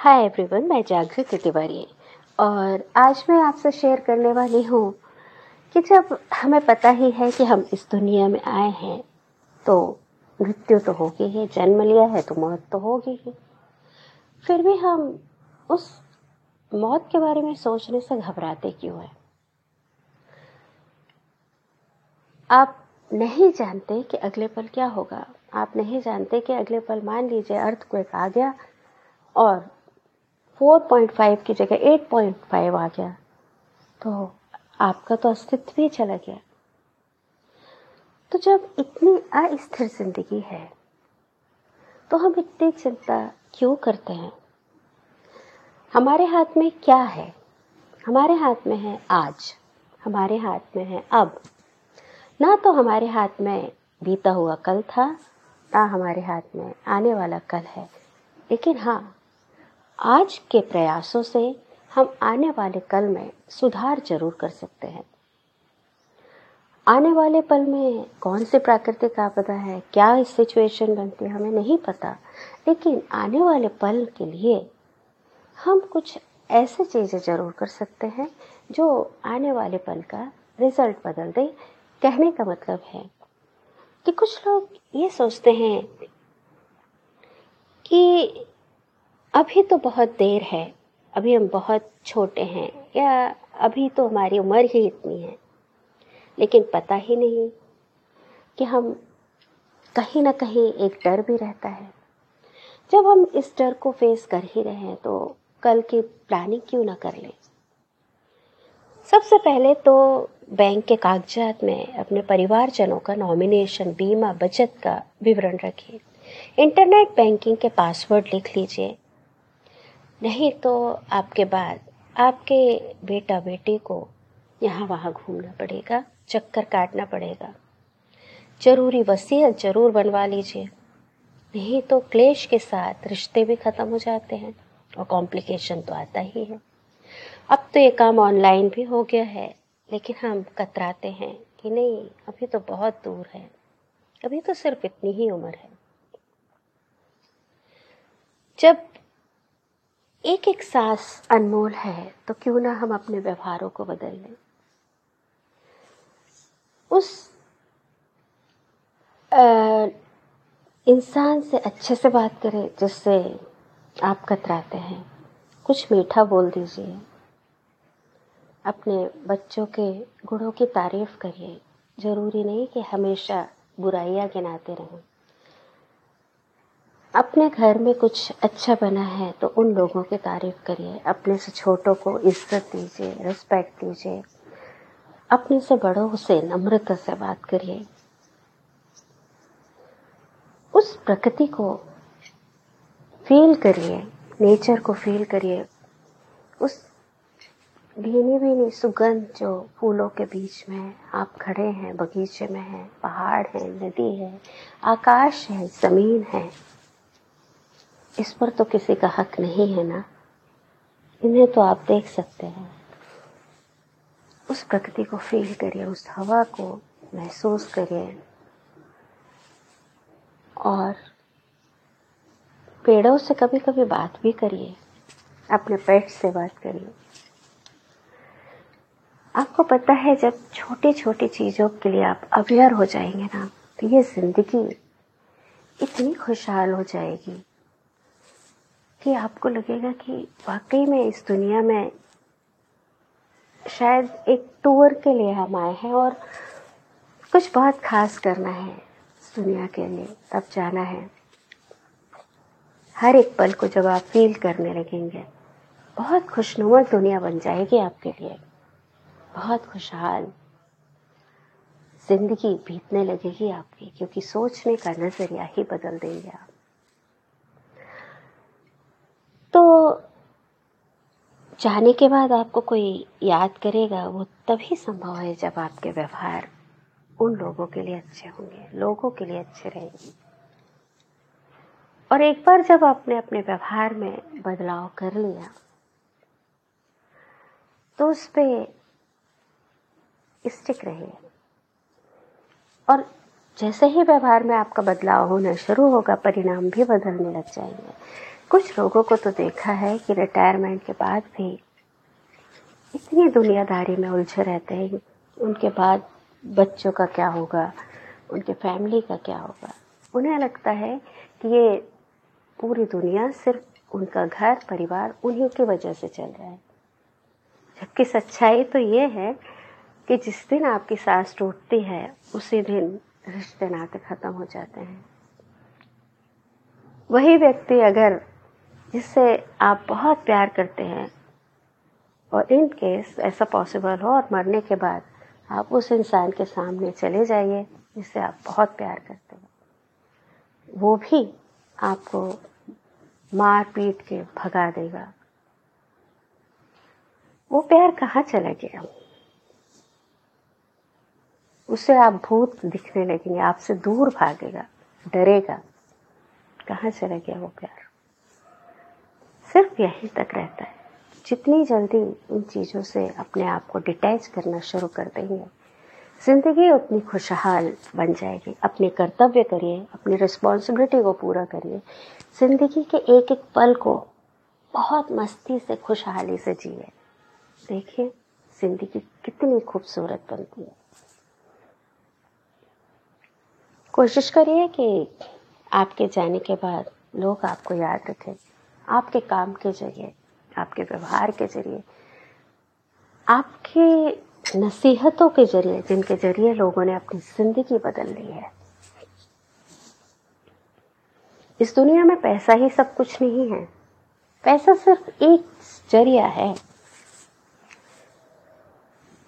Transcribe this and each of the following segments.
Hi everyone मैं जागृति तिवारी। और आज मैं आपसे शेयर करने वाली हूँ कि जब हमें पता ही है कि हम इस दुनिया में आए हैं तो मृत्यु तो होगी ही, जन्म लिया है तो मौत तो होगी ही। फिर भी हम उस मौत के बारे में सोचने से घबराते क्यों हैं? आप नहीं जानते कि अगले पल क्या होगा। आप नहीं जानते कि अगले पल मान लीजिए अर्थ को एक आ गया और 4.5 की जगह 8.5 आ गया। तो आपका तो अस्तित्व ही चला गया। तो जब इतनी अस्थिर ज़िंदगी है तो हम इतनी चिंता क्यों करते हैं? हमारे हाथ में क्या है? हमारे हाथ में है आज, हमारे हाथ में है अब। ना तो हमारे हाथ में बीता हुआ कल था, ना हमारे हाथ में आने वाला कल है। लेकिन हाँ आज के प्रयासों से हम आने वाले कल में सुधार ज़रूर कर सकते हैं। आने वाले पल में कौन सी प्राकृतिक आपदा है, क्या इस सिचुएशन बनती है, हमें नहीं पता। लेकिन आने वाले पल के लिए हम कुछ ऐसे चीज़ें ज़रूर कर सकते हैं जो आने वाले पल का रिज़ल्ट बदल दे। कहने का मतलब है कि कुछ लोग ये सोचते हैं कि अभी तो बहुत देर है। अभी हम बहुत छोटे हैं। या अभी तो हमारी उम्र ही इतनी है। लेकिन पता ही नहीं कि हम कहीं ना कहीं एक डर भी रहता है। जब हम इस डर को फेस कर ही रहे हैं तो कल की प्लानिंग क्यों ना कर लें? सबसे पहले तो बैंक के कागजात में अपने परिवारजनों का नॉमिनेशन बीमा, बचत का विवरण रखिए इंटरनेट बैंकिंग के पासवर्ड लिख लीजिए। नहीं तो आपके बाद आपके बेटा बेटी को यहाँ वहाँ घूमना पड़ेगा, चक्कर काटना पड़ेगा। ज़रूरी वसीयत ज़रूर बनवा लीजिए। नहीं तो क्लेश के साथ रिश्ते भी ख़त्म हो जाते हैं और कॉम्प्लिकेशन तो आता ही है। अब तो ये काम ऑनलाइन भी हो गया है, लेकिन हम कतराते हैं कि नहीं, अभी तो बहुत दूर है। अभी तो सिर्फ़ इतनी ही उम्र है। जब एक एक सांस अनमोल है तो क्यों ना हम अपने व्यवहारों को बदल लें? उस इंसान से अच्छे से बात करें जिससे आप कतराते हैं। कुछ मीठा बोल दीजिए। अपने बच्चों के गुणों की तारीफ़ करिए। ज़रूरी नहीं कि हमेशा बुराइयाँ गिनाते रहें। अपने घर में कुछ अच्छा बना है तो उन लोगों की तारीफ़ करिए। अपने से छोटों को इज़्ज़त दीजिए रिस्पेक्ट दीजिए। अपने से बड़ों से नम्रता से बात करिए। उस प्रकृति को फील करिए नेचर को फील करिए। उस भीनी भीनी सुगंध जो फूलों के बीच में आप खड़े हैं, बगीचे में हैं, पहाड़ है, नदी है, आकाश है, ज़मीन है इस पर तो किसी का हक नहीं है ना। इन्हें तो आप देख सकते हैं। उस प्रकृति को फील करिए, उस हवा को महसूस करिए। और पेड़ों से कभी कभी बात भी करिए। अपने पेट से बात करिए। आपको पता है, जब छोटी छोटी चीज़ों के लिए आप अवेयर हो जाएँगे ना तो ये ज़िंदगी इतनी खुशहाल हो जाएगी। कि आपको लगेगा कि वाकई में इस दुनिया में शायद एक टूर के लिए हम आए हैं और कुछ बहुत खास करना है इस दुनिया के लिए, तब जाना है। हर एक पल को जब आप फील करने लगेंगे, बहुत खुशनुमा दुनिया बन जाएगी आपके लिए। बहुत खुशहाल ज़िंदगी बीतने लगेगी आपकी, क्योंकि सोचने का नज़रिया ही बदल देंगे आप तो जाने के बाद आपको कोई याद करेगा, वो तभी संभव है जब आपके व्यवहार उन लोगों के लिए अच्छे होंगे, लोगों के लिए अच्छे रहेंगे। और एक बार जब आपने अपने व्यवहार में बदलाव कर लिया तो उस पर स्टिक रहे और जैसे ही व्यवहार में आपका बदलाव होना शुरू होगा, परिणाम भी बदलने लग जाएँगे। कुछ लोगों को तो देखा है कि रिटायरमेंट के बाद भी इतनी दुनियादारी में उलझे रहते हैं। उनके बाद बच्चों का क्या होगा? उनके फैमिली का क्या होगा? उन्हें लगता है कि ये पूरी दुनिया सिर्फ़ उनका घर, परिवार, उन्हीं की वजह से चल रहा है। जबकि सच्चाई तो ये है कि जिस दिन आपकी सांस टूटती है, उसी दिन रिश्ते नाते ख़त्म हो जाते हैं। वही व्यक्ति अगर जिससे आप बहुत प्यार करते हैं। और इन केस ऐसा पॉसिबल हो और मरने के बाद आप उस इंसान के सामने चले जाइए जिससे आप बहुत प्यार करते हैं। वो भी आपको मार पीट के भगा देगा। वो प्यार कहाँ चला गया? उसे आप भूत दिखने लगेंगे, आपसे दूर भागेगा, डरेगा। कहाँ चला गया वो प्यार? सिर्फ़ यहीं तक रहता है। जितनी जल्दी इन चीज़ों से अपने आप को डिटैच करना शुरू कर देंगे, ज़िंदगी उतनी खुशहाल बन जाएगी। अपने कर्तव्य करिए, अपनी रिस्पॉन्सिबिलिटी को पूरा करिए। ज़िंदगी के एक एक पल को बहुत मस्ती से, खुशहाली से जिए। देखिए, ज़िंदगी कितनी खूबसूरत बनती है। कोशिश करिए कि आपके जाने के बाद लोग आपको याद रखें। आपके काम के ज़रिए, आपके व्यवहार के ज़रिए, आपके नसीहतों के ज़रिए, जिनके ज़रिए लोगों ने अपनी ज़िंदगी बदल ली है। इस दुनिया में पैसा ही सब कुछ नहीं है। पैसा सिर्फ़ एक ज़रिया है।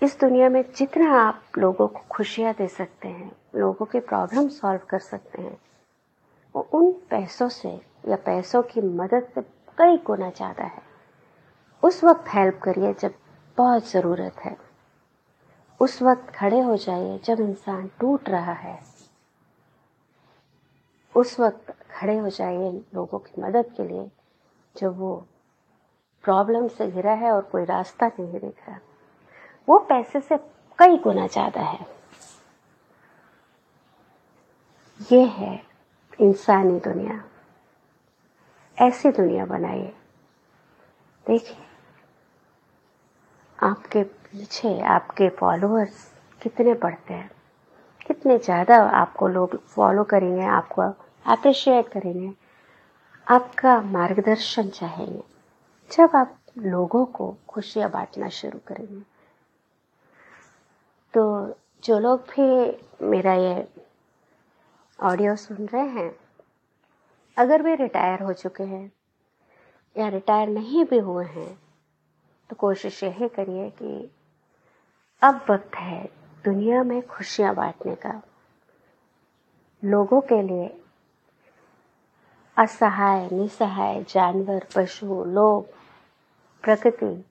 इस दुनिया में जितना आप लोगों को खुशियाँ दे सकते हैं, लोगों के प्रॉब्लम सॉल्व कर सकते हैं, वो उन पैसों से या पैसों की मदद से कई गुना ज़्यादा है। उस वक्त हेल्प करिए जब बहुत ज़रूरत है। उस वक्त खड़े हो जाइए जब इंसान टूट रहा है। उस वक्त खड़े हो जाइए लोगों की मदद के लिए जब वो प्रॉब्लम से घिरा है और कोई रास्ता नहीं दिख रहा वो पैसे से कई गुना ज़्यादा है। ये है इंसानी दुनिया। ऐसी दुनिया बनाइए। देखिए, आपके पीछे आपके फॉलोअर्स कितने बढ़ते हैं, कितने ज़्यादा आपको लोग फॉलो करेंगे, आपको अप्रिशिएट करेंगे, आपका मार्गदर्शन चाहेंगे। जब आप लोगों को खुशियाँ बांटना शुरू करेंगे तो जो लोग भी मेरा ये ऑडियो सुन रहे हैं अगर वे रिटायर हो चुके हैं या रिटायर नहीं भी हुए हैं तो कोशिश यही करिए कि अब वक्त है दुनिया में खुशियाँ बांटने का। लोगों के लिए असहाय, निसहाय, जानवर, पशु, लोग, प्रकृति,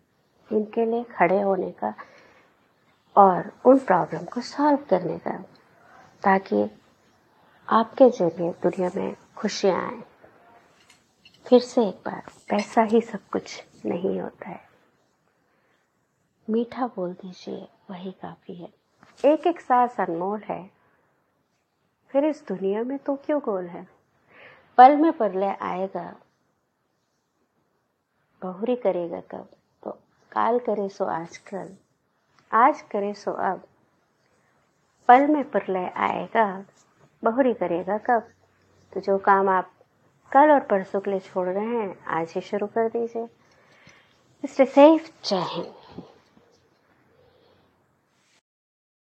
इनके लिए खड़े होने का और उन प्रॉब्लम को सॉल्व करने का, ताकि आपके ज़रिए दुनिया में खुशियाँ आए। फिर से एक बार पैसा ही सब कुछ नहीं होता है। मीठा बोल दीजिए, वही काफ़ी है। एक एक सांस अनमोल है। फिर इस दुनिया में तो क्यों गोल है? पल में परलय आएगा, बहुरी करेगा कब? तो काल करे सो आजकल आज करे सो अब। पल में प्रलय आएगा, बहुरी करेगा कब? तो जो काम आप कल और परसों के लिए छोड़ रहे हैं, आज ही शुरू कर दीजिए। इसलिए सेफ़ हिंद